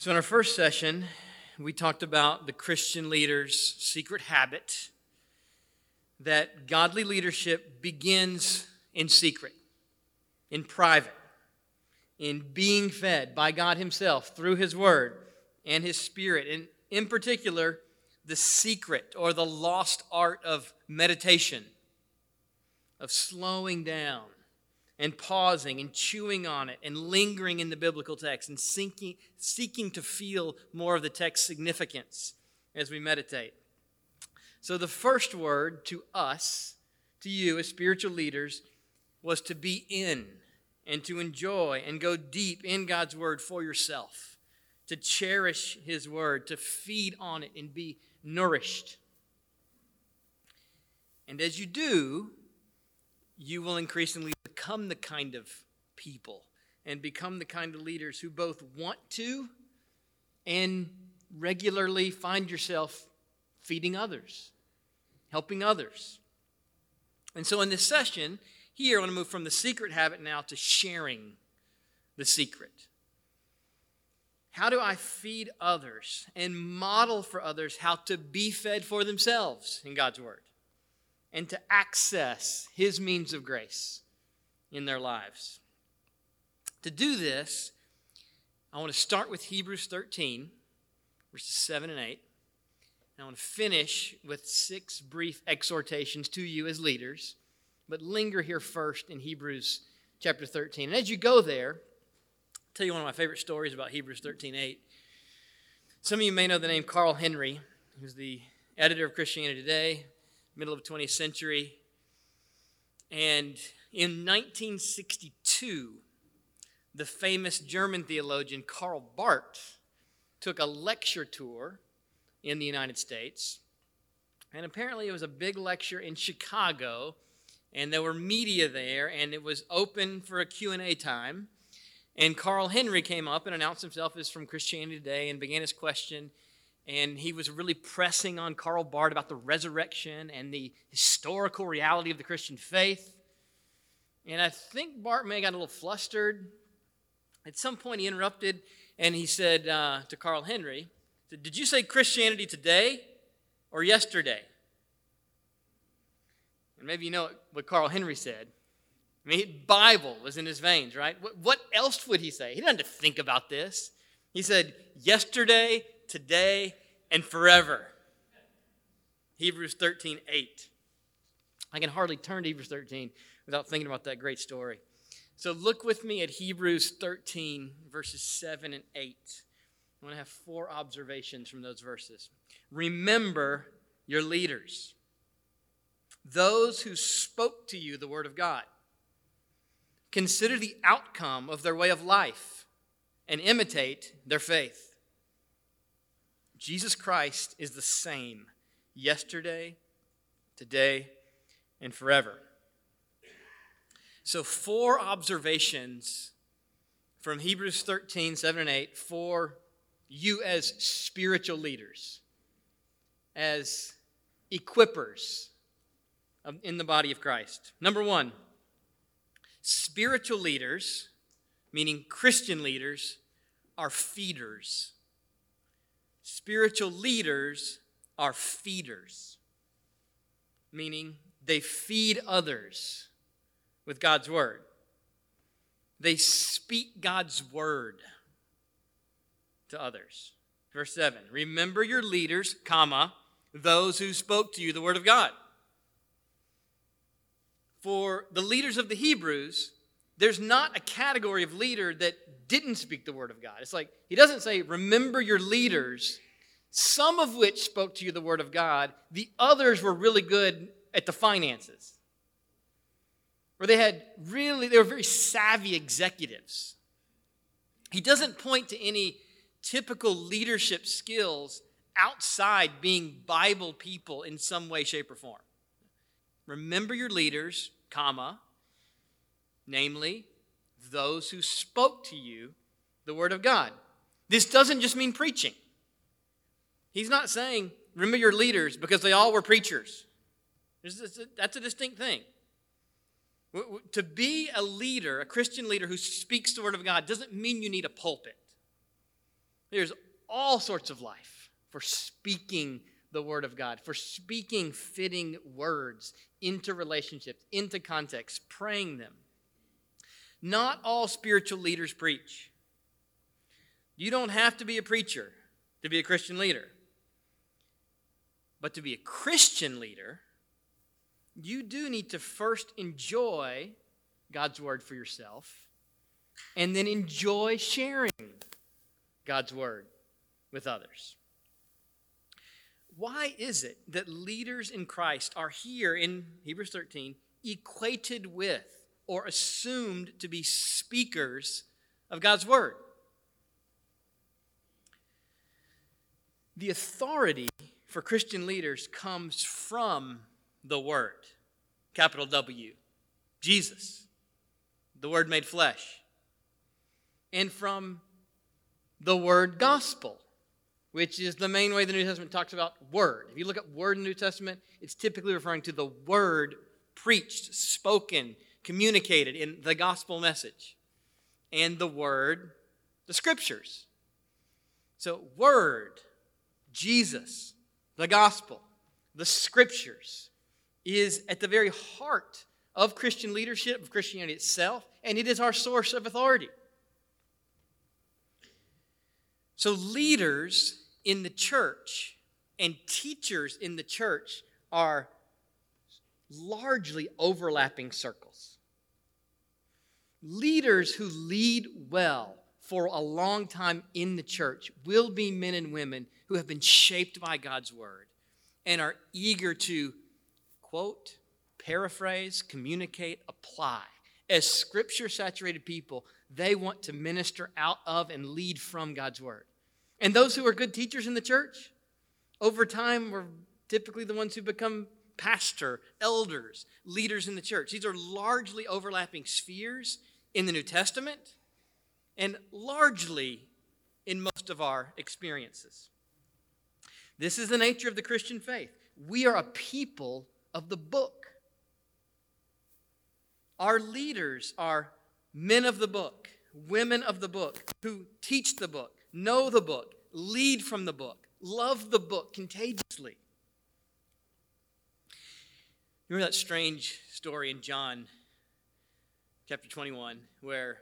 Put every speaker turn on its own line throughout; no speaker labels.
So, in our first session, we talked about the Christian leader's secret habit that godly leadership begins in secret, in private, in being fed by God Himself through His Word and His Spirit, and in particular, the secret or the lost art of meditation, of slowing down and pausing and chewing on it and lingering in the biblical text and seeking, seeking to feel more of the text's significance as we meditate. So, the first word to us, to you as spiritual leaders, was to be in and to enjoy and go deep in God's word for yourself, to cherish His word, to feed on it and be nourished. And as you do, you will increasingly become the kind of people and become the kind of leaders who both want to and regularly find yourself feeding others, helping others. And so in this session, here I want to move from the secret habit now to sharing the secret. How do I feed others and model for others how to be fed for themselves in God's Word and to access His means of grace? in their lives. To do this, I want to start with Hebrews 13, verses 7 and 8. And I want to finish with six brief exhortations to you as leaders, but linger here first in Hebrews chapter 13. And as you go there, I'll tell you one of my favorite stories about Hebrews 13 8. Some of you may know the name Carl Henry, who's the editor of Christianity Today, middle of the 20th century. And in 1962, the famous German theologian Karl Barth took a lecture tour in the United States. And apparently it was a big lecture in Chicago and there were media there and it was open for a Q&A time. And Carl Henry came up and announced himself as from Christianity Today and began his question and he was really pressing on Karl Barth about the resurrection and the historical reality of the Christian faith. And I think Barth may have got a little flustered. At some point, he interrupted and he said uh, to Carl Henry, Did you say Christianity today or yesterday? And maybe you know what Carl Henry said. I mean, Bible was in his veins, right? What else would he say? He didn't have to think about this. He said, yesterday, today, and forever. Hebrews 13, 8. I can hardly turn to Hebrews 13 without thinking about that great story. So look with me at Hebrews 13, verses 7 and 8. I want to have four observations from those verses. Remember your leaders, those who spoke to you the word of God. Consider the outcome of their way of life and imitate their faith. Jesus Christ is the same yesterday, today, and forever. So, four observations from Hebrews 13, 7 and 8 for you as spiritual leaders, as equippers in the body of Christ. Number one, spiritual leaders, meaning Christian leaders, are feeders. Spiritual leaders are feeders, meaning they feed others with God's word. They speak God's word to others. Verse 7 Remember your leaders, comma, those who spoke to you the word of God. For the leaders of the Hebrews, there's not a category of leader that didn't speak the word of God. It's like, he doesn't say, remember your leaders, some of which spoke to you the word of God, the others were really good at the finances where they had really, they were very savvy executives. He doesn't point to any typical leadership skills outside being Bible people in some way, shape, or form. Remember your leaders, comma, namely those who spoke to you the word of God. This doesn't just mean preaching. He's not saying, remember your leaders because they all were preachers. That's a distinct thing. To be a leader, a Christian leader who speaks the Word of God, doesn't mean you need a pulpit. There's all sorts of life for speaking the Word of God, for speaking fitting words into relationships, into context, praying them. Not all spiritual leaders preach. You don't have to be a preacher to be a Christian leader. But to be a Christian leader, you do need to first enjoy God's word for yourself and then enjoy sharing God's word with others. Why is it that leaders in Christ are here in Hebrews 13 equated with or assumed to be speakers of God's word? The authority for Christian leaders comes from the Word, capital W, Jesus, the Word made flesh, and from the word gospel, which is the main way the New Testament talks about word. If you look at word in the New Testament, it's typically referring to the word preached, spoken, communicated in the gospel message, and the word, the scriptures. So, word, Jesus, the gospel, the scriptures, is at the very heart of Christian leadership, of Christianity itself, and it is our source of authority. So, leaders in the church and teachers in the church are largely overlapping circles. Leaders who lead well for a long time in the church will be men and women who have been shaped by God's word and are eager to quote, paraphrase, communicate, apply. As scripture saturated people, they want to minister out of and lead from God's word. And those who are good teachers in the church, over time, were typically the ones who become pastor, elders, leaders in the church. These are largely overlapping spheres in the New Testament and largely in most of our experiences. This is the nature of the Christian faith. We are a people of the book. Our leaders are men of the book, women of the book, who teach the book, know the book, lead from the book, love the book contagiously. Remember that strange story in John chapter 21 where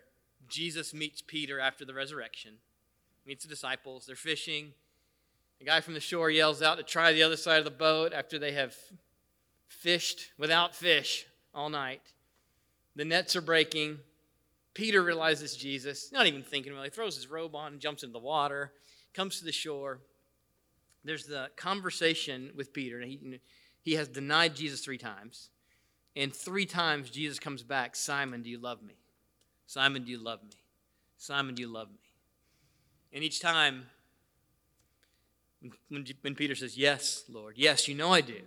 Jesus meets Peter after the resurrection, meets the disciples, they're fishing. The guy from the shore yells out to try the other side of the boat after they have fished without fish all night. The nets are breaking. Peter realizes Jesus, not even thinking he throws his robe on and jumps into the water, comes to the shore. There's the conversation with Peter. He, he has denied Jesus three times. And three times Jesus comes back Simon, do you love me? Simon, do you love me? Simon, do you love me? And each time, when, Peter says, Yes, Lord, yes, you know I do,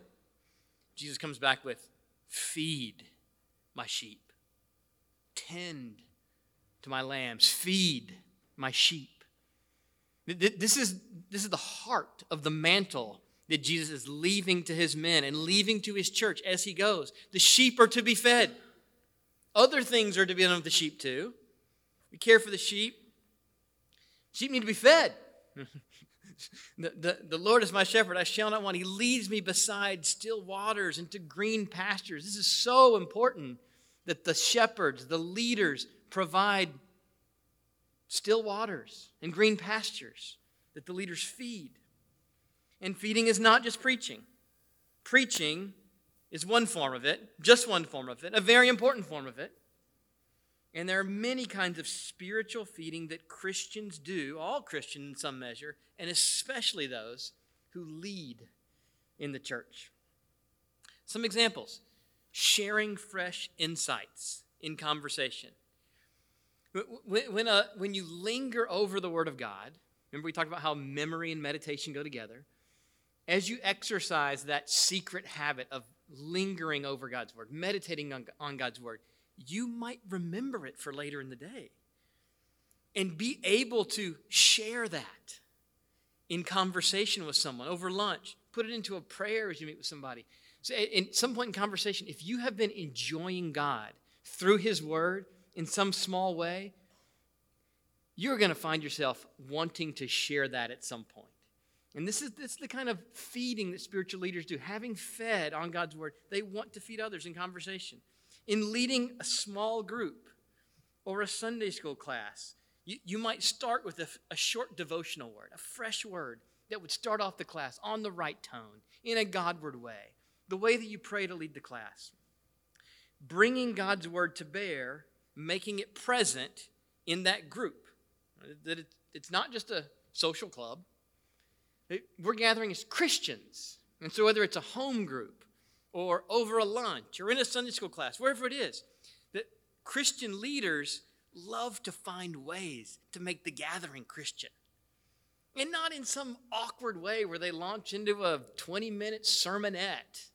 Jesus comes back with, Feed my sheep, tend to my lambs, feed my sheep. This is, this is the heart of the mantle that Jesus is leaving to his men and leaving to his church as he goes. The sheep are to be fed. Other things are to be done with the sheep too. We care for the sheep. Sheep need to be fed. the, the, the Lord is my shepherd, I shall not want. He leads me beside still waters into green pastures. This is so important that the shepherds, the leaders, provide still waters and green pastures that the leaders feed. And feeding is not just preaching. Preaching is one form of it, just one form of it, a very important form of it. And there are many kinds of spiritual feeding that Christians do, all Christians in some measure, and especially those who lead in the church. Some examples sharing fresh insights in conversation. When, when, uh, when you linger over the Word of God, remember we talked about how memory and meditation go together. As you exercise that secret habit of lingering over God's Word, meditating on, on God's Word, you might remember it for later in the day and be able to share that in conversation with someone over lunch. Put it into a prayer as you meet with somebody. So, at some point in conversation, if you have been enjoying God through His Word in some small way, you're going to find yourself wanting to share that at some point. And this is, this is the kind of feeding that spiritual leaders do. Having fed on God's word, they want to feed others in conversation. In leading a small group or a Sunday school class, you, you might start with a, a short devotional word, a fresh word that would start off the class on the right tone, in a Godward way, the way that you pray to lead the class. Bringing God's word to bear, making it present in that group. That it's not just a social club. We're gathering as Christians. And so, whether it's a home group or over a lunch or in a Sunday school class, wherever it is, that Christian leaders love to find ways to make the gathering Christian. And not in some awkward way where they launch into a 20 minute sermonette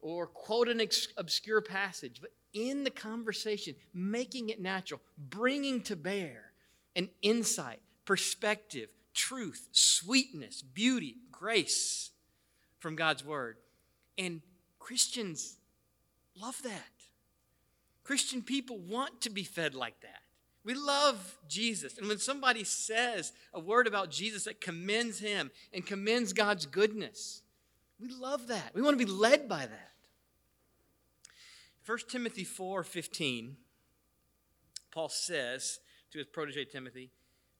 or quote an obscure passage, but in the conversation, making it natural, bringing to bear an insight, perspective, truth, sweetness, beauty, grace from God's Word. And Christians love that. Christian people want to be fed like that. We love Jesus. And when somebody says a word about Jesus that commends him and commends God's goodness, we love that. We want to be led by that. 1 Timothy 4 15, Paul says to his protege Timothy,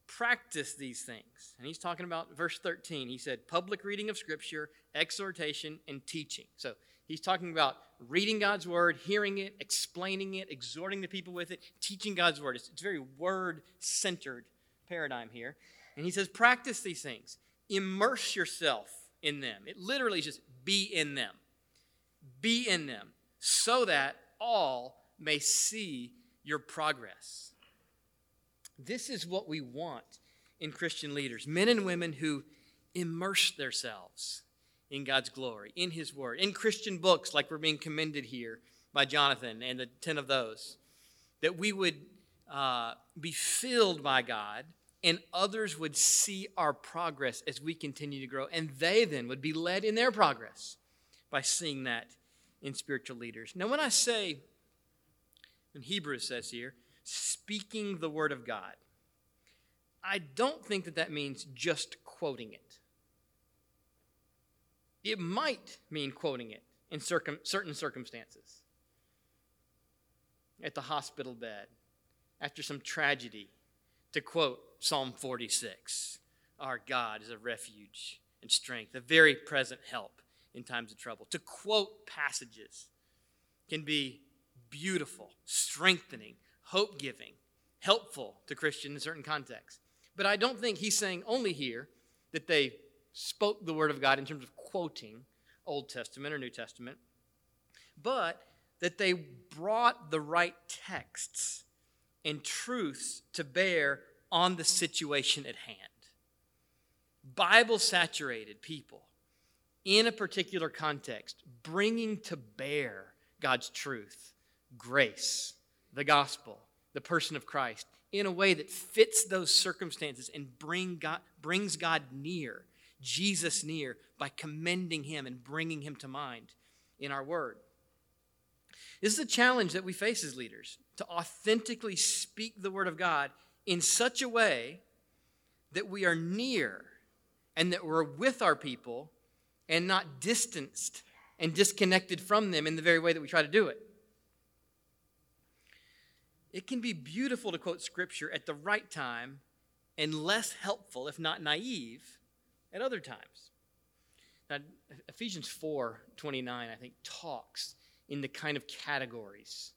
practice these things. And he's talking about verse 13. He said, public reading of Scripture, exhortation, and teaching. So he's talking about reading God's word, hearing it, explaining it, exhorting the people with it, teaching God's word. It's, it's very word centered paradigm here. And he says, practice these things, immerse yourself in them. It literally is just be in them. Be in them so that all may see your progress. This is what we want in Christian leaders men and women who immerse themselves in God's glory, in His Word, in Christian books like we're being commended here by Jonathan and the 10 of those, that we would uh, be filled by God and others would see our progress as we continue to grow, and they then would be led in their progress by seeing that in spiritual leaders. Now, when I say, in Hebrews says here, speaking the Word of God, I don't think that that means just quoting it. It might mean quoting it in circum- certain circumstances. At the hospital bed, after some tragedy, to quote Psalm 46 Our God is a refuge and strength, a very present help in times of trouble. To quote passages can be beautiful, strengthening, hope giving, helpful to Christians in certain contexts. But I don't think he's saying only here that they spoke the word of God in terms of quoting Old Testament or New Testament, but that they brought the right texts and truths to bear on the situation at hand. Bible saturated people in a particular context, bringing to bear God's truth, grace, the gospel, the person of Christ, in a way that fits those circumstances and bring God, brings God near Jesus near by commending him and bringing him to mind in our word. This is a challenge that we face as leaders to authentically speak the word of God in such a way that we are near and that we're with our people and not distanced and disconnected from them in the very way that we try to do it. It can be beautiful to quote scripture at the right time and less helpful, if not naive, at other times. Now, Ephesians 4 29, I think, talks in the kind of categories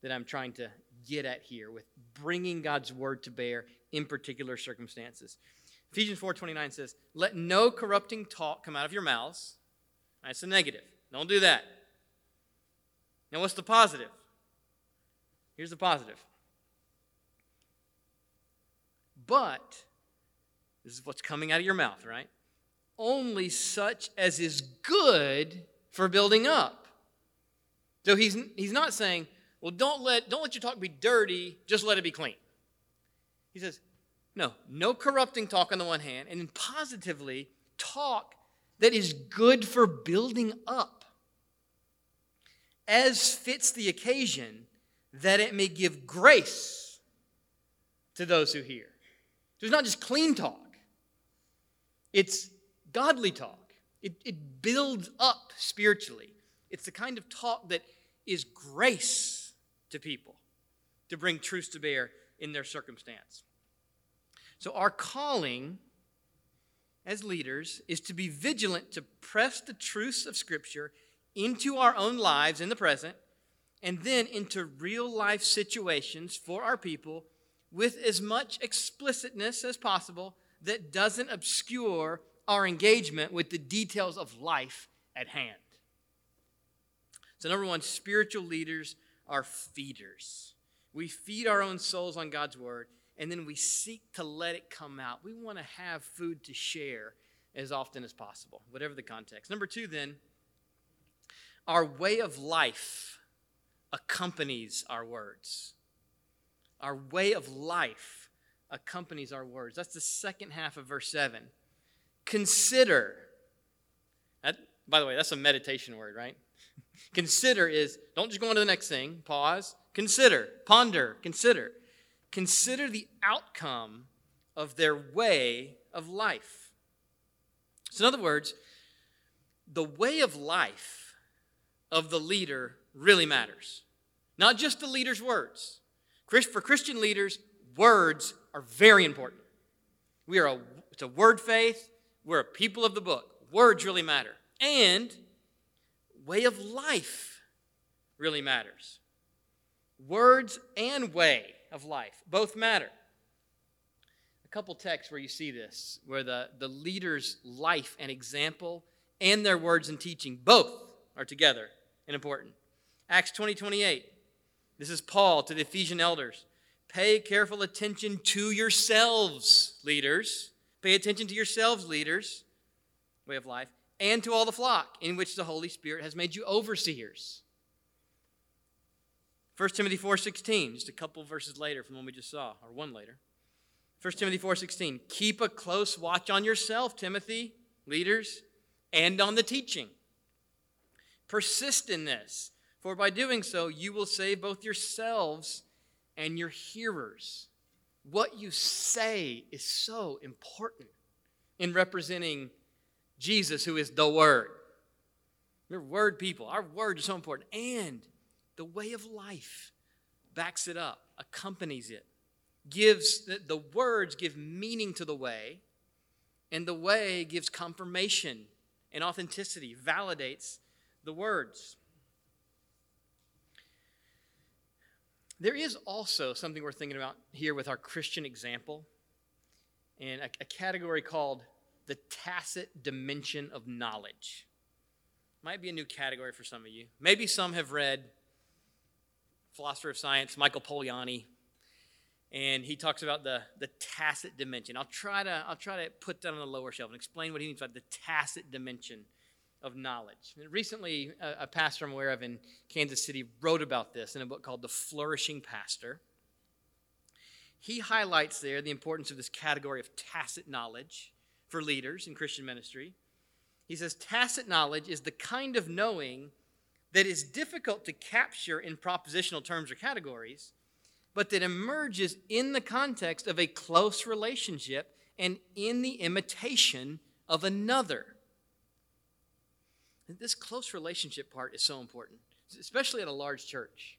that I'm trying to get at here with bringing God's word to bear in particular circumstances. Ephesians 4:29 says, "Let no corrupting talk come out of your mouths." That's the negative. Don't do that. Now what's the positive? Here's the positive. But this is what's coming out of your mouth, right? Only such as is good for building up. So he's, he's not saying, well, don't let, don't let your talk be dirty, just let it be clean. He says, no, no corrupting talk on the one hand, and then positively talk that is good for building up, as fits the occasion, that it may give grace to those who hear. So it's not just clean talk, it's godly talk. It, it builds up spiritually. It's the kind of talk that is grace to people to bring truth to bear in their circumstance. So, our calling as leaders is to be vigilant to press the truths of Scripture into our own lives in the present and then into real life situations for our people with as much explicitness as possible that doesn't obscure our engagement with the details of life at hand. So, number one, spiritual leaders are feeders. We feed our own souls on God's word, and then we seek to let it come out. We want to have food to share as often as possible, whatever the context. Number two, then, our way of life accompanies our words. Our way of life accompanies our words. That's the second half of verse 7. Consider. That, by the way, that's a meditation word, right? consider is don't just go on to the next thing, pause. Consider, ponder, consider. Consider the outcome of their way of life. So, in other words, the way of life of the leader really matters. Not just the leader's words. For Christian leaders, words are very important. We are a, it's a word faith. We're a people of the book. Words really matter. And way of life really matters. Words and way of life both matter. A couple texts where you see this, where the, the leader's life and example and their words and teaching both are together and important. Acts 20 28. This is Paul to the Ephesian elders. Pay careful attention to yourselves, leaders. Pay attention to yourselves, leaders, way of life, and to all the flock in which the Holy Spirit has made you overseers. 1 Timothy 4:16, just a couple verses later from one we just saw, or one later. 1 Timothy 4:16, keep a close watch on yourself, Timothy, leaders, and on the teaching. Persist in this, for by doing so you will save both yourselves and your hearers. What you say is so important in representing Jesus, who is the Word. We're Word people. Our Word is so important. And the way of life backs it up, accompanies it, gives the, the words give meaning to the way, and the way gives confirmation and authenticity, validates the words. There is also something we're thinking about here with our Christian example, and a, a category called the tacit dimension of knowledge. Might be a new category for some of you. Maybe some have read philosopher of science Michael Polanyi, and he talks about the, the tacit dimension. I'll try to I'll try to put that on the lower shelf and explain what he means by the tacit dimension of knowledge. And recently, a, a pastor I'm aware of in Kansas City wrote about this in a book called The Flourishing Pastor. He highlights there the importance of this category of tacit knowledge for leaders in Christian ministry. He says tacit knowledge is the kind of knowing that is difficult to capture in propositional terms or categories, but that emerges in the context of a close relationship and in the imitation of another. This close relationship part is so important, especially at a large church.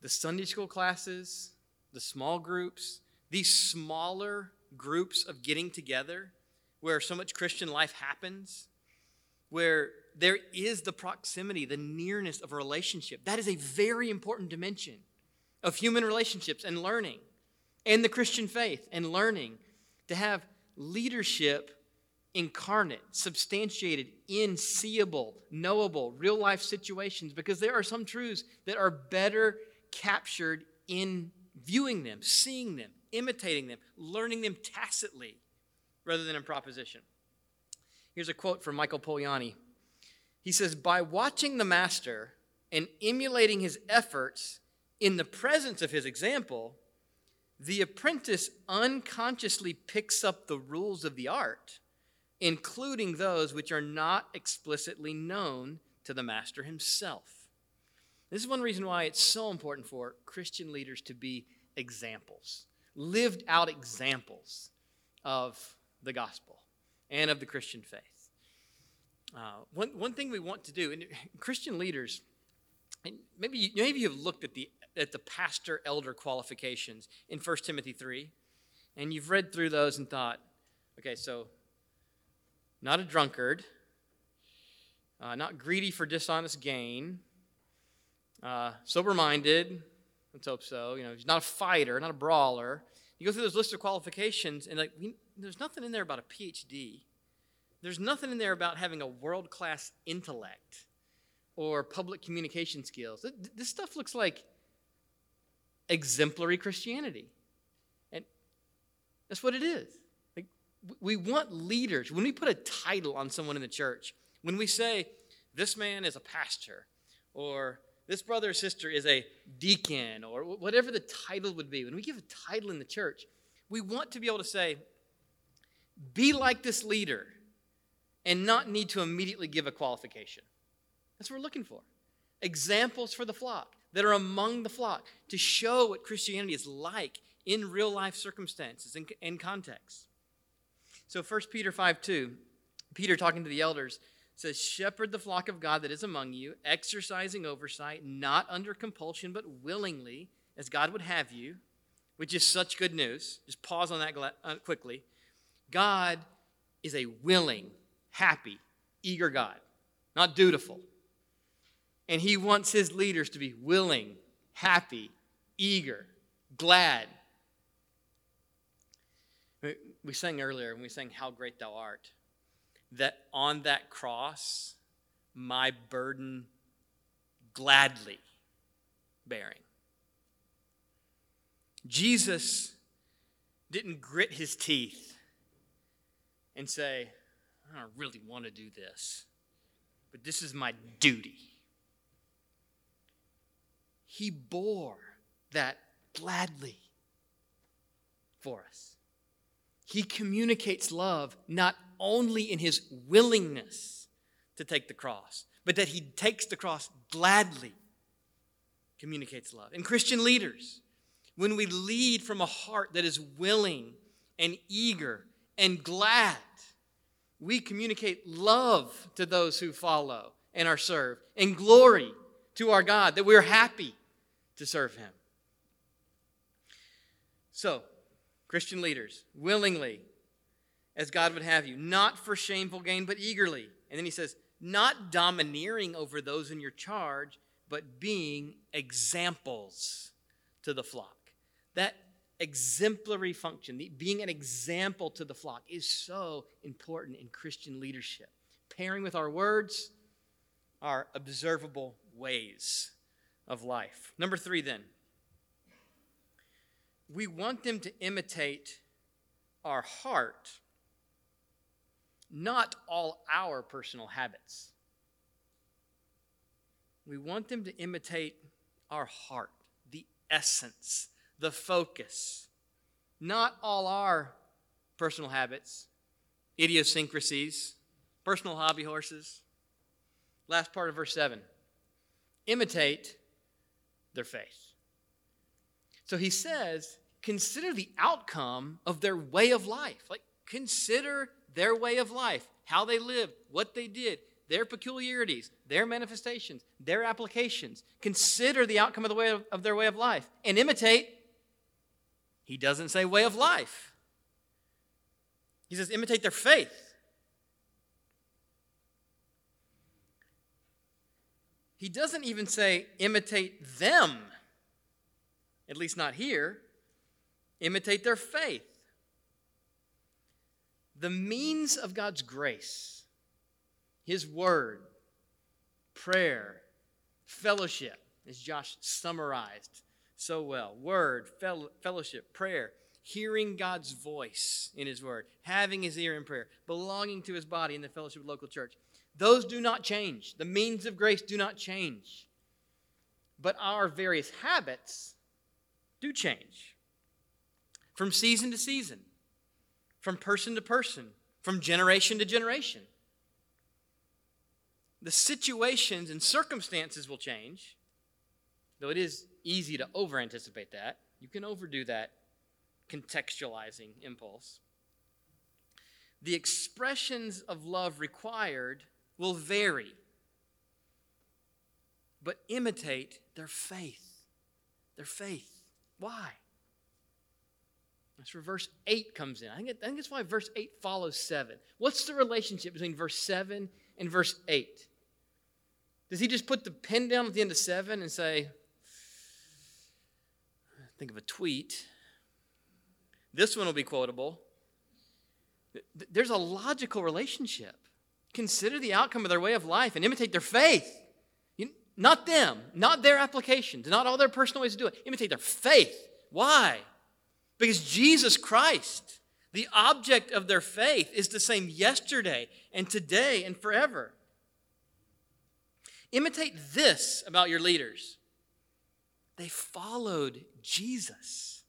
The Sunday school classes, the small groups, these smaller groups of getting together where so much Christian life happens, where there is the proximity, the nearness of relationship. That is a very important dimension of human relationships and learning, and the Christian faith and learning to have leadership incarnate, substantiated in seeable, knowable, real life situations because there are some truths that are better captured in viewing them, seeing them, imitating them, learning them tacitly rather than in proposition. Here's a quote from Michael Polanyi. He says, By watching the master and emulating his efforts in the presence of his example, the apprentice unconsciously picks up the rules of the art including those which are not explicitly known to the master himself. This is one reason why it's so important for Christian leaders to be examples, lived out examples of the gospel and of the Christian faith. Uh, one, one thing we want to do, and Christian leaders, and maybe you, maybe you've looked at the at the pastor elder qualifications in 1 Timothy 3, and you've read through those and thought, okay, so not a drunkard, uh, not greedy for dishonest gain, uh, sober minded, let's hope so. You know, he's not a fighter, not a brawler. You go through those list of qualifications, and like, we, there's nothing in there about a PhD. There's nothing in there about having a world class intellect or public communication skills. This stuff looks like exemplary Christianity. And that's what it is. We want leaders. When we put a title on someone in the church, when we say, this man is a pastor, or this brother or sister is a deacon, or whatever the title would be, when we give a title in the church, we want to be able to say, be like this leader and not need to immediately give a qualification. That's what we're looking for. Examples for the flock that are among the flock to show what Christianity is like in real life circumstances and, and context. So 1 Peter 5 2, Peter talking to the elders says, Shepherd the flock of God that is among you, exercising oversight, not under compulsion, but willingly, as God would have you, which is such good news. Just pause on that uh, quickly. God is a willing, happy, eager God, not dutiful. And he wants his leaders to be willing, happy, eager, glad. We sang earlier, when we sang How Great Thou Art, that on that cross, my burden gladly bearing. Jesus didn't grit his teeth and say, I don't really want to do this, but this is my duty. He bore that gladly for us. He communicates love not only in his willingness to take the cross, but that he takes the cross gladly, communicates love. And Christian leaders, when we lead from a heart that is willing and eager and glad, we communicate love to those who follow and are served, and glory to our God, that we're happy to serve Him. So, Christian leaders, willingly, as God would have you, not for shameful gain, but eagerly. And then he says, not domineering over those in your charge, but being examples to the flock. That exemplary function, being an example to the flock, is so important in Christian leadership. Pairing with our words, our observable ways of life. Number three, then, we want them to imitate our heart, not all our personal habits. We want them to imitate our heart, the essence, the focus, not all our personal habits, idiosyncrasies, personal hobby horses. Last part of verse 7 imitate their faith. So he says, consider the outcome of their way of life. Like, consider their way of life, how they lived, what they did, their peculiarities, their manifestations, their applications. Consider the outcome of the way of, of their way of life and imitate. He doesn't say way of life. He says imitate their faith. He doesn't even say imitate them, at least not here. Imitate their faith. The means of God's grace, His word, prayer, fellowship, as Josh summarized so well word, fellowship, prayer, hearing God's voice in His word, having His ear in prayer, belonging to His body in the fellowship of local church. Those do not change. The means of grace do not change. But our various habits do change from season to season, from person to person, from generation to generation. The situations and circumstances will change, though it is easy to over anticipate that. You can overdo that contextualizing impulse. The expressions of love required will vary, but imitate their faith. Their faith. Why? That's where verse 8 comes in. I think, it, I think that's why verse 8 follows 7. What's the relationship between verse 7 and verse 8? Does he just put the pen down at the end of 7 and say, think of a tweet? This one will be quotable. There's a logical relationship. Consider the outcome of their way of life and imitate their faith. Not them, not their applications, not all their personal ways to do it. Imitate their faith. Why? Because Jesus Christ, the object of their faith, is the same yesterday and today and forever. Imitate this about your leaders they followed Jesus,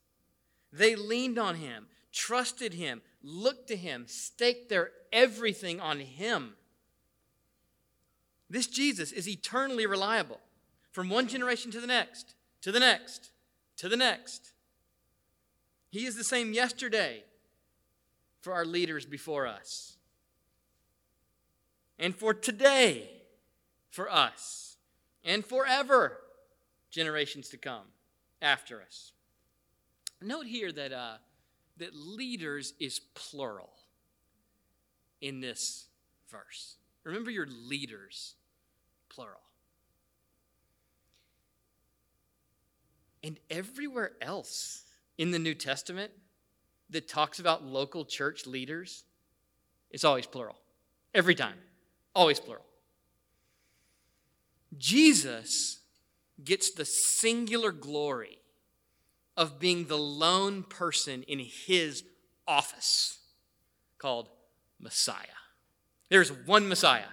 they leaned on him, trusted him, looked to him, staked their everything on him. This Jesus is eternally reliable from one generation to the next, to the next, to the next. He is the same yesterday for our leaders before us, and for today for us, and forever generations to come after us. Note here that, uh, that leaders is plural in this verse. Remember your leaders, plural. And everywhere else in the New Testament that talks about local church leaders, it's always plural. Every time. Always plural. Jesus gets the singular glory of being the lone person in his office called Messiah. There's one Messiah.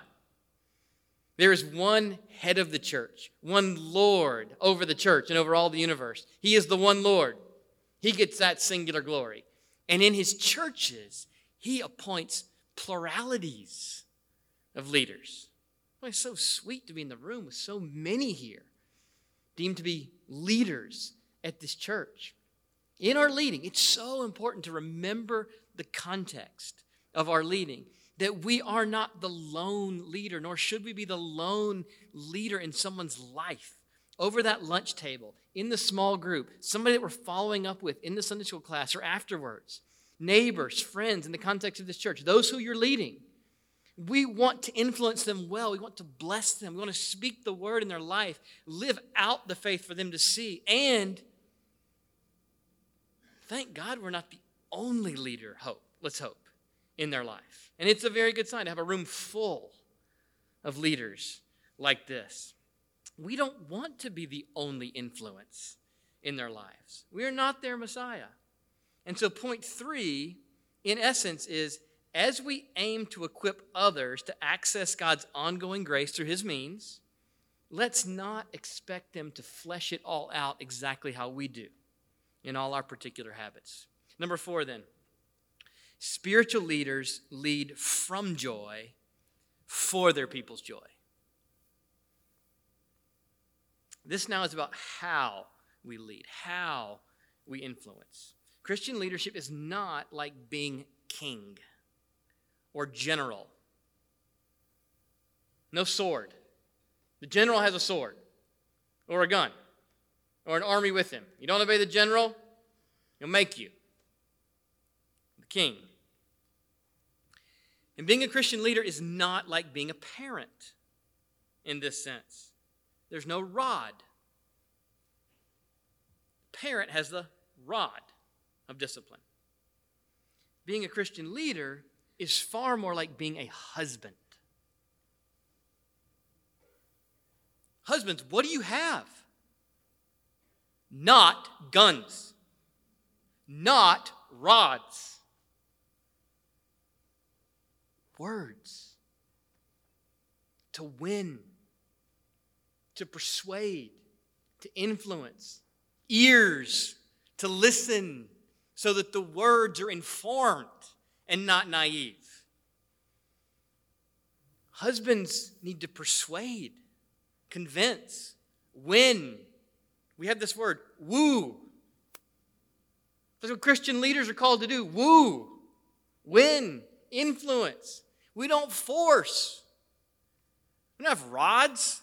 There is one head of the church, one Lord over the church and over all the universe. He is the one Lord. He gets that singular glory. And in his churches, he appoints pluralities of leaders. Well, it's so sweet to be in the room with so many here, deemed to be leaders at this church. In our leading, it's so important to remember the context of our leading that we are not the lone leader, nor should we be the lone leader in someone's life over that lunch table, in the small group, somebody that we're following up with in the Sunday school class or afterwards, neighbors, friends in the context of this church, those who you're leading. We want to influence them well. We want to bless them. We want to speak the word in their life, live out the faith for them to see. And thank God we're not the only leader, hope, let's hope, in their life. And it's a very good sign to have a room full of leaders like this. We don't want to be the only influence in their lives. We are not their Messiah. And so, point three, in essence, is as we aim to equip others to access God's ongoing grace through His means, let's not expect them to flesh it all out exactly how we do in all our particular habits. Number four, then, spiritual leaders lead from joy for their people's joy. This now is about how we lead, how we influence. Christian leadership is not like being king or general. No sword. The general has a sword or a gun or an army with him. You don't obey the general, he'll make you the king. And being a Christian leader is not like being a parent in this sense. There's no rod. Parent has the rod of discipline. Being a Christian leader is far more like being a husband. Husbands, what do you have? Not guns, not rods, words to win to persuade, to influence, ears to listen so that the words are informed and not naive. Husbands need to persuade, convince, win. We have this word, woo. That's what Christian leaders are called to do woo, win, influence. We don't force, we don't have rods.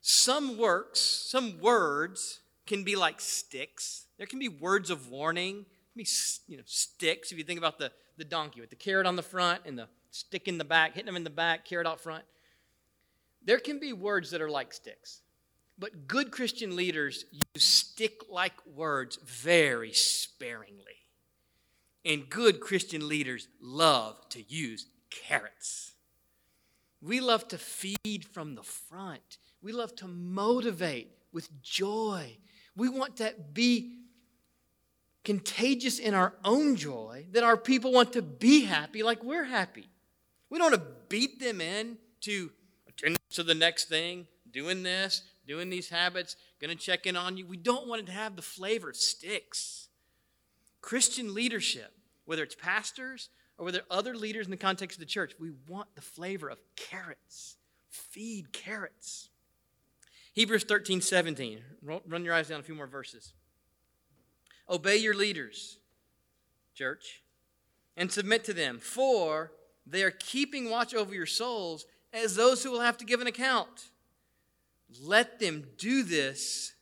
Some works, some words can be like sticks. There can be words of warning, be you know, sticks. If you think about the, the donkey with the carrot on the front and the stick in the back, hitting them in the back, carrot out front. There can be words that are like sticks. But good Christian leaders use stick like words very sparingly. And good Christian leaders love to use carrots. We love to feed from the front. We love to motivate with joy. We want to be contagious in our own joy that our people want to be happy like we're happy. We don't want to beat them in to attend to the next thing, doing this, doing these habits, going to check in on you. We don't want to have the flavor of sticks. Christian leadership, whether it's pastors or whether other leaders in the context of the church, we want the flavor of carrots. Feed carrots. Hebrews 13, 17. Run your eyes down a few more verses. Obey your leaders, church, and submit to them, for they are keeping watch over your souls as those who will have to give an account. Let them do this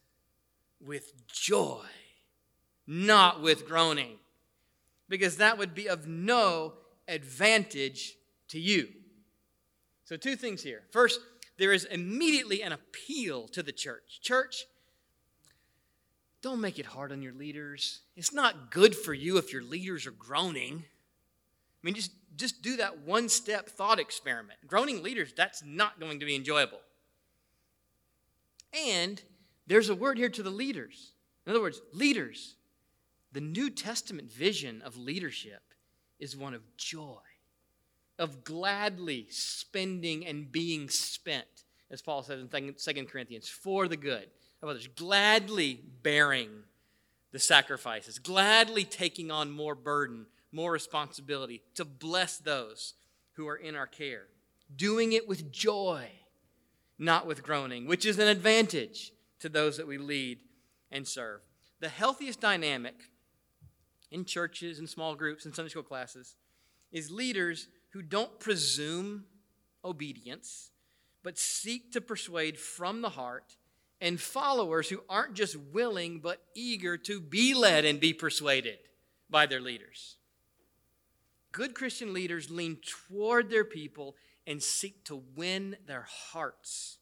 with joy, not with groaning, because that would be of no advantage to you. So, two things here. First, there is immediately an appeal to the church. Church, don't make it hard on your leaders. It's not good for you if your leaders are groaning. I mean, just, just do that one step thought experiment. Groaning leaders, that's not going to be enjoyable. And there's a word here to the leaders. In other words, leaders, the New Testament vision of leadership is one of joy of gladly spending and being spent, as Paul says in 2 Corinthians, for the good of others, gladly bearing the sacrifices, gladly taking on more burden, more responsibility to bless those who are in our care, doing it with joy, not with groaning, which is an advantage to those that we lead and serve. The healthiest dynamic in churches and small groups and Sunday school classes is leaders who don't presume obedience, but seek to persuade from the heart, and followers who aren't just willing, but eager to be led and be persuaded by their leaders. Good Christian leaders lean toward their people and seek to win their hearts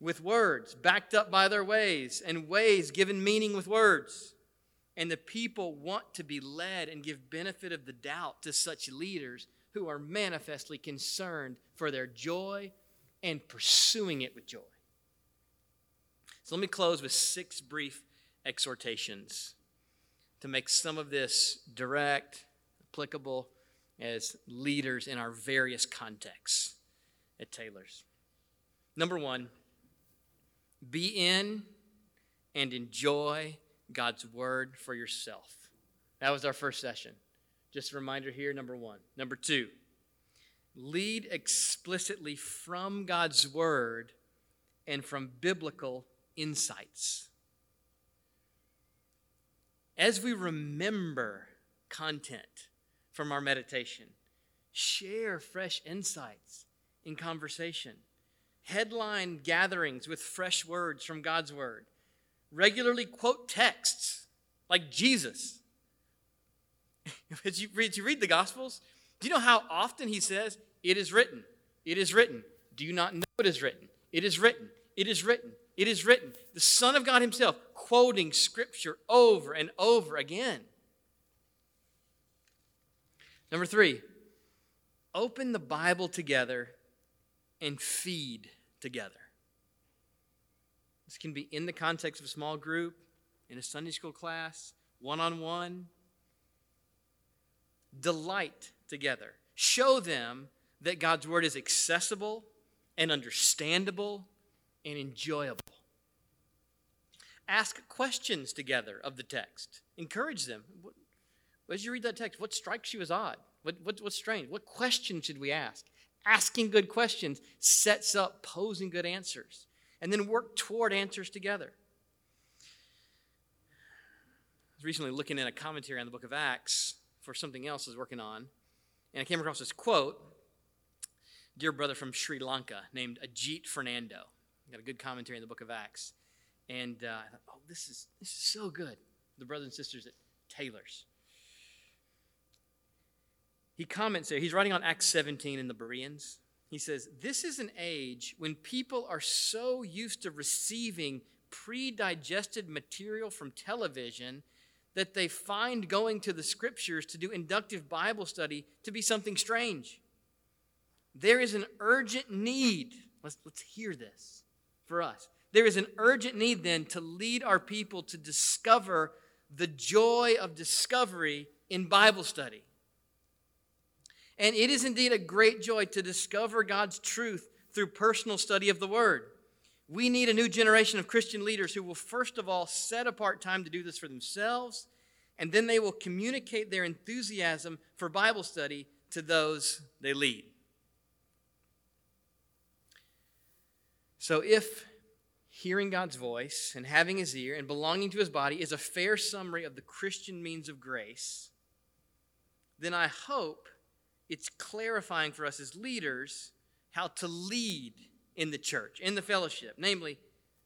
with words backed up by their ways and ways given meaning with words. And the people want to be led and give benefit of the doubt to such leaders who are manifestly concerned for their joy and pursuing it with joy. So let me close with six brief exhortations to make some of this direct, applicable as leaders in our various contexts at Taylor's. Number one, be in and enjoy God's word for yourself. That was our first session. Just a reminder here, number one. Number two, lead explicitly from God's word and from biblical insights. As we remember content from our meditation, share fresh insights in conversation, headline gatherings with fresh words from God's word, regularly quote texts like Jesus as, you read, as you read the Gospels, do you know how often he says, It is written, it is written. Do you not know it is written? It is written, it is written, it is written. The Son of God Himself quoting Scripture over and over again. Number three, open the Bible together and feed together. This can be in the context of a small group, in a Sunday school class, one on one, delight together. Show them that God's word is accessible and understandable and enjoyable. Ask questions together of the text. Encourage them. As you read that text, what strikes you as odd? What, what, what's strange? What questions should we ask? Asking good questions sets up posing good answers. And then work toward answers together. I was recently looking at a commentary on the book of Acts for something else I was working on, and I came across this quote. Dear brother from Sri Lanka named Ajith Fernando. Got a good commentary in the book of Acts. And uh, I thought, oh, this is, this is so good. The brothers and sisters at Taylor's. He comments there, he's writing on Acts 17 in the Bereans. He says, This is an age when people are so used to receiving pre digested material from television that they find going to the scriptures to do inductive Bible study to be something strange. There is an urgent need. Let's, let's hear this for us. There is an urgent need then to lead our people to discover the joy of discovery in Bible study. And it is indeed a great joy to discover God's truth through personal study of the Word. We need a new generation of Christian leaders who will, first of all, set apart time to do this for themselves, and then they will communicate their enthusiasm for Bible study to those they lead. So, if hearing God's voice and having his ear and belonging to his body is a fair summary of the Christian means of grace, then I hope it's clarifying for us as leaders how to lead in the church, in the fellowship. Namely,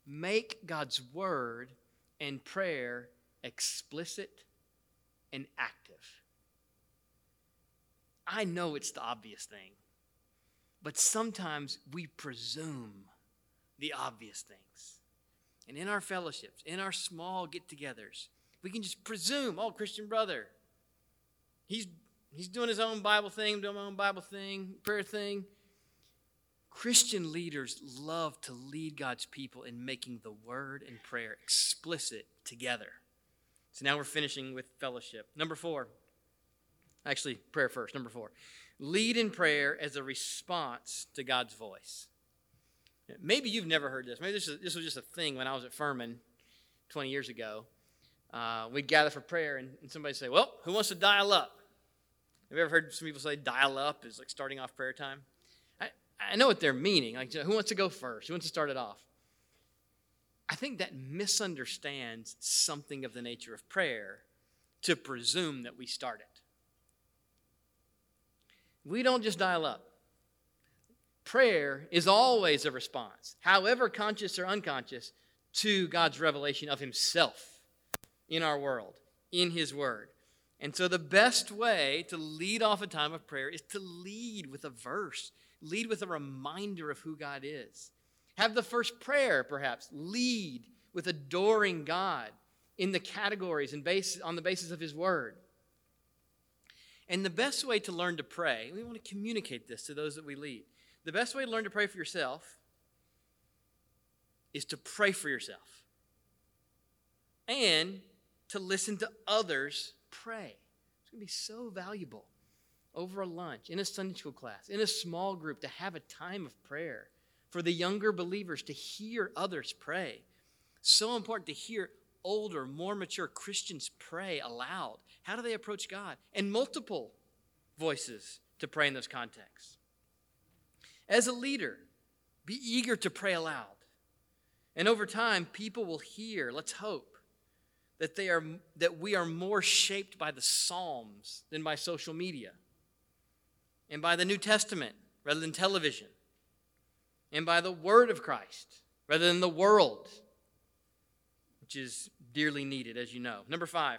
make God's word and prayer explicit and active. I know it's the obvious thing, but sometimes we presume the obvious things. And in our fellowships, in our small get togethers, we can just presume, oh, Christian brother, he's He's doing his own Bible thing, doing my own Bible thing, prayer thing. Christian leaders love to lead God's people in making the word and prayer explicit together. So now we're finishing with fellowship. Number four, actually, prayer first. Number four, lead in prayer as a response to God's voice. Maybe you've never heard this. Maybe this, is, this was just a thing when I was at Furman 20 years ago. Uh, we'd gather for prayer, and, and somebody say, Well, who wants to dial up? Have you ever heard some people say dial up is like starting off prayer time? I, I know what they're meaning. Like, who wants to go first? Who wants to start it off? I think that misunderstands something of the nature of prayer to presume that we start it. We don't just dial up. Prayer is always a response, however conscious or unconscious, to God's revelation of Himself in our world, in His Word. And so, the best way to lead off a time of prayer is to lead with a verse, lead with a reminder of who God is. Have the first prayer, perhaps, lead with adoring God in the categories and base, on the basis of His Word. And the best way to learn to pray, we want to communicate this to those that we lead. The best way to learn to pray for yourself is to pray for yourself and to listen to others pray. It's going to be so valuable over a lunch, in a Sunday school class, in a small group, to have a time of prayer. For the younger believers to hear others pray. So important to hear older, more mature Christians pray aloud. How do they approach God? And multiple voices to pray in those contexts. As a leader, be eager to pray aloud. And over time, people will hear, let's hope, that, they are, that we are more shaped by the Psalms than by social media, and by the New Testament rather than television, and by the Word of Christ rather than the world, which is dearly needed, as you know. Number five,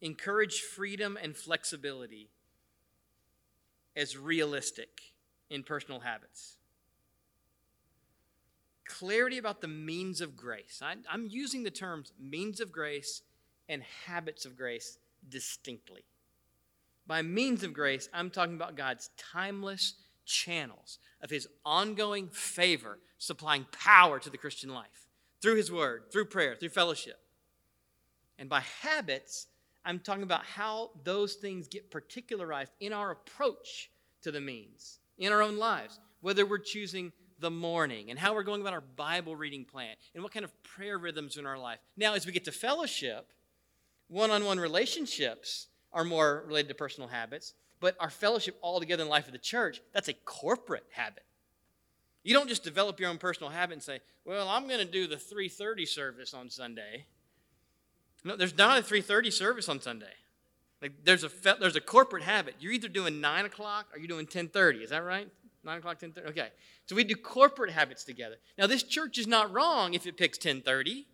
encourage freedom and flexibility as realistic in personal habits clarity about the means of grace. I, am using the terms means of grace and habits of grace distinctly. By means of grace, I'm talking about God's timeless channels of His ongoing favor supplying power to the Christian life through His Word, through prayer, through fellowship. And by habits, I'm talking about how those things get particularized in our approach to the means, in our own lives, whether we're choosing the morning and how we're going about our Bible reading plan and what kind of prayer rhythms in our life. Now, as we get to fellowship, one on one relationships are more related to personal habits, but our fellowship all together in the life of the church, that's a corporate habit. You don't just develop your own personal habit and say, "Well, I'm going to do the 3:30 service on Sunday." No, there's not a 3:30 service on Sunday. Like there's a there's a corporate habit. You're either doing nine o'clock or you're doing 10:30. Is that right? Nine o'clock, 10:30. Okay, so we do corporate habits together. Now this church is not wrong if it picks 10:30.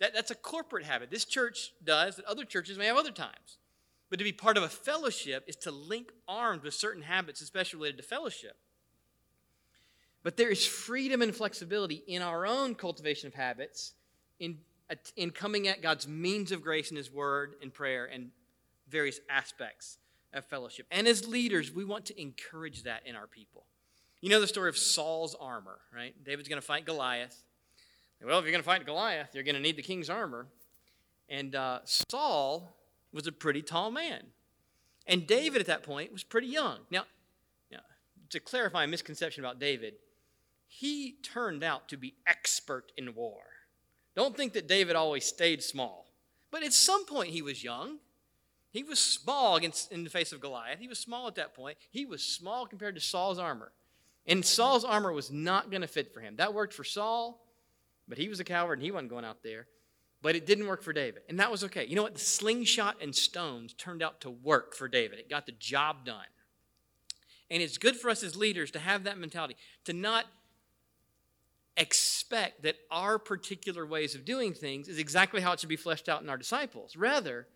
That, that's a corporate habit. This church does that other churches may have other times. But to be part of a fellowship is to link arms with certain habits, especially related to fellowship. But there is freedom and flexibility in our own cultivation of habits, in, in coming at God's means of grace in His Word and prayer and various aspects of fellowship. And as leaders, we want to encourage that in our people. You know the story of Saul's armor, right? David's going to fight Goliath. Well, if you're going to fight Goliath, you're going to need the king's armor. And uh, Saul was a pretty tall man. And David at that point was pretty young. Now, now, to clarify a misconception about David, he turned out to be expert in war. Don't think that David always stayed small. But at some point, he was young. He was small against, in the face of Goliath. He was small at that point. He was small compared to Saul's armor. And Saul's armor was not going to fit for him. That worked for Saul, but he was a coward and he wasn't going out there. But it didn't work for David. And that was okay. You know what? The slingshot and stones turned out to work for David. It got the job done. And it's good for us as leaders to have that mentality, to not expect that our particular ways of doing things is exactly how it should be fleshed out in our disciples. Rather,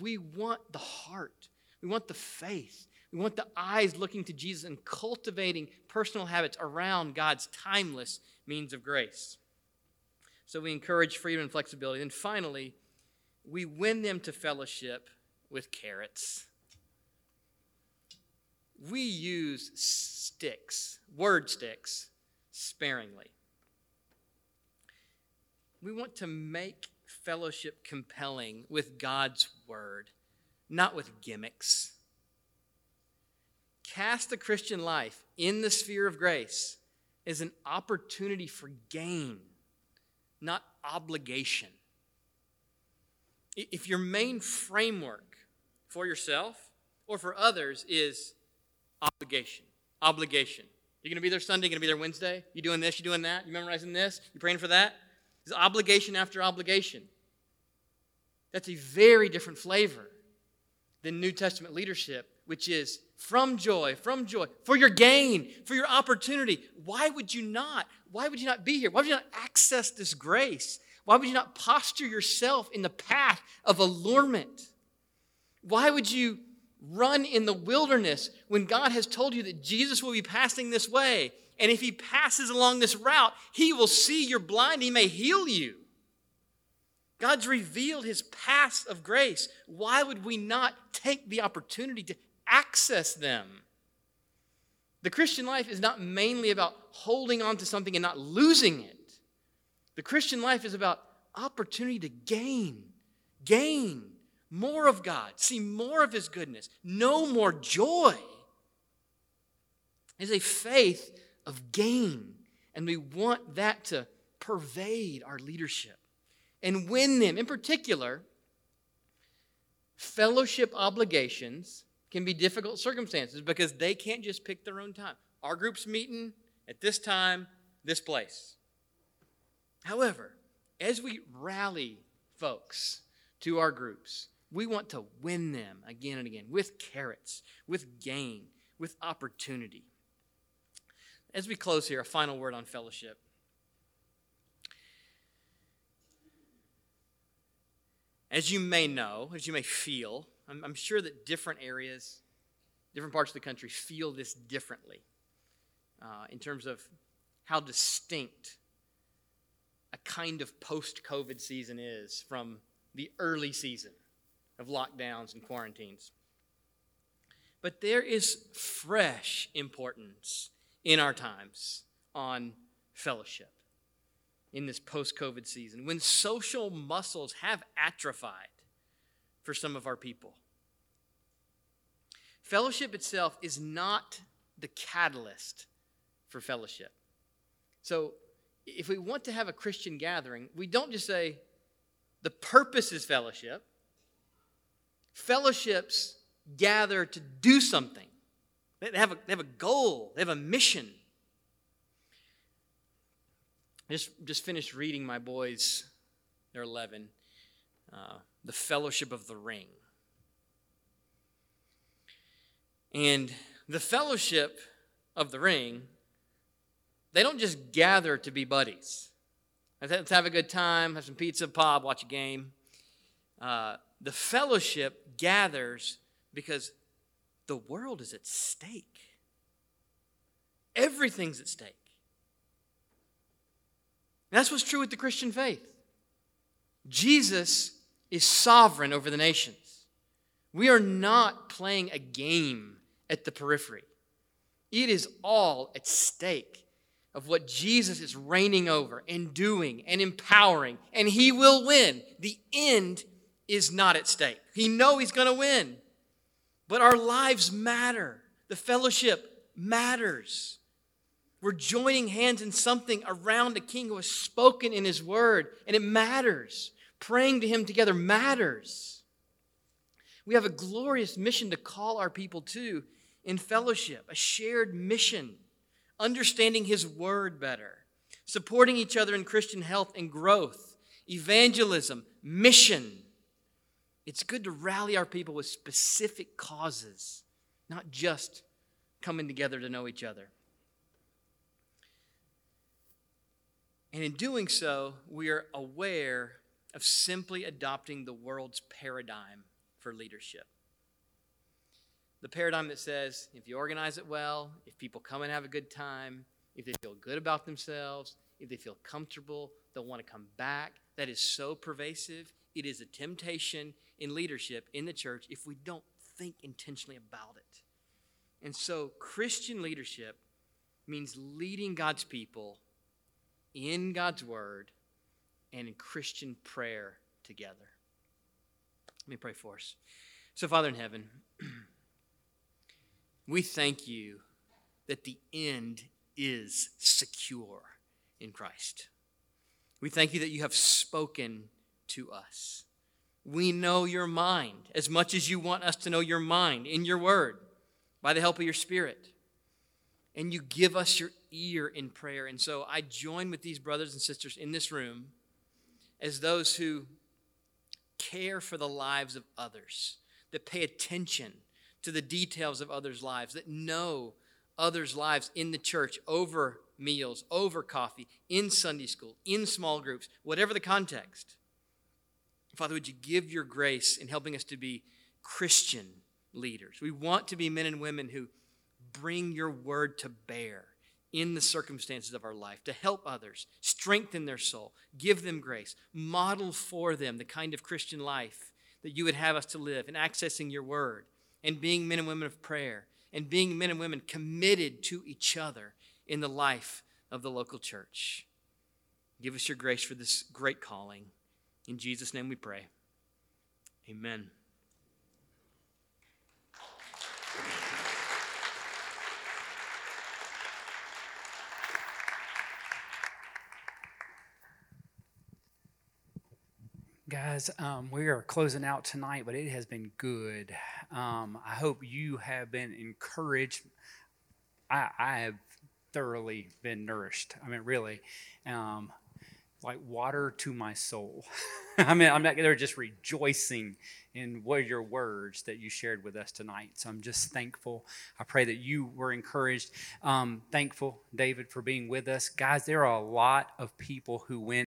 we want the heart, we want the faith, we want the eyes looking to Jesus and cultivating personal habits around God's timeless means of grace. So we encourage freedom and flexibility. And finally, we win them to fellowship with carrots. We use sticks, word sticks, sparingly. We want to make fellowship compelling with God's word, not with gimmicks. Cast the Christian life in the sphere of grace is an opportunity for gain, not obligation. If your main framework for yourself or for others is obligation, obligation. You're going to be there Sunday, you're going to be there Wednesday, You're doing this, You're doing that, You're memorizing this, You're praying for that. It's obligation after obligation. That's a very different flavor than New Testament leadership, which is from joy, from joy, for your gain, for your opportunity. Why would you not? Why would you not be here? Why would you not access this grace? Why would you not posture yourself in the path of allurement? Why would you run in the wilderness when God has told you that Jesus will be passing this way? And if he passes along this route, he will see you're blind. He may heal you. God's revealed his paths of grace. Why would we not take the opportunity to access them? The Christian life is not mainly about holding on to something and not losing it. The Christian life is about opportunity to gain, gain more of God, see more of his goodness, know more joy. It's a faith of gain, and we want that to pervade our leadership and win them. In particular, fellowship obligations can be difficult circumstances because they can't just pick their own time. Our group's meeting at this time, this place. However, as we rally folks to our groups, we want to win them again and again with carrots, with gain, with opportunity. As we close here, a final word on fellowship. As you may know, as you may feel, I'm, I'm sure that different areas, different parts of the country feel this differently uh, in terms of how distinct a kind of post COVID season is from the early season of lockdowns and quarantines. But there is fresh importance in our times on fellowship in this post COVID season when social muscles have atrophied for some of our people. Fellowship itself is not the catalyst for fellowship. So, if we want to have a Christian gathering, we don't just say, the purpose is fellowship. Fellowships gather to do something, they have a, they have a goal, they have a mission. just just finished reading my boys. They're 11. Uh, the Fellowship of the Ring. And the Fellowship of the Ring, they don't just gather to be buddies. Let's have a good time, have some pizza, pop, watch a game. Uh, the fellowship gathers because the world is at stake. Everything's at stake. And that's what's true with the Christian faith. Jesus is sovereign over the nations. We are not playing a game at the periphery. It is all at stake of what Jesus is reigning over and doing and empowering, and he will win. The end is not at stake. He know he's going to win. But our lives matter. The fellowship matters. We're joining hands in something around a king who has spoken in his word, and it matters. Praying to him together matters. We have a glorious mission to call our people to in fellowship, a shared mission, understanding his word better, supporting each other in Christian health and growth, evangelism, mission. It's good to rally our people with specific causes, not just coming together to know each other. And in doing so, we are aware of simply adopting the world's paradigm for leadership. The paradigm that says if you organize it well, if people come and have a good time, if they feel good about themselves, if they feel comfortable, they'll want to come back. That is so pervasive. It is a temptation in leadership in the church if we don't think intentionally about it. And so, Christian leadership means leading God's people in God's word and in Christian prayer together. Let me pray for us. So, Father in heaven, we thank you that the end is secure in Christ. We thank you that you have spoken to us. We know your mind as much as you want us to know your mind in your word by the help of your Spirit. And you give us your ear in prayer. And so I join with these brothers and sisters in this room as those who care for the lives of others, that pay attention to the details of others' lives, that know others' lives in the church over meals, over coffee, in Sunday school, in small groups, whatever the context. Father, would you give your grace in helping us to be Christian leaders? We want to be men and women who bring your word to bear in the circumstances of our life, to help others, strengthen their soul, give them grace, model for them the kind of Christian life that you would have us to live in accessing your word and being men and women of prayer and being men and women committed to each other in the life of the local church. Give us your grace for this great calling. In Jesus' name we pray. Amen.
Guys, um, we are closing out tonight, but it has been good. Um, I hope you have been encouraged. I, I, have thoroughly been nourished. I mean, really, um, like water to my soul. I mean, I'm not there just rejoicing in what your words that you shared with us tonight. So I'm just thankful. I pray that you were encouraged. Um, thankful, David, for being with us. Guys, there are a lot of people who went.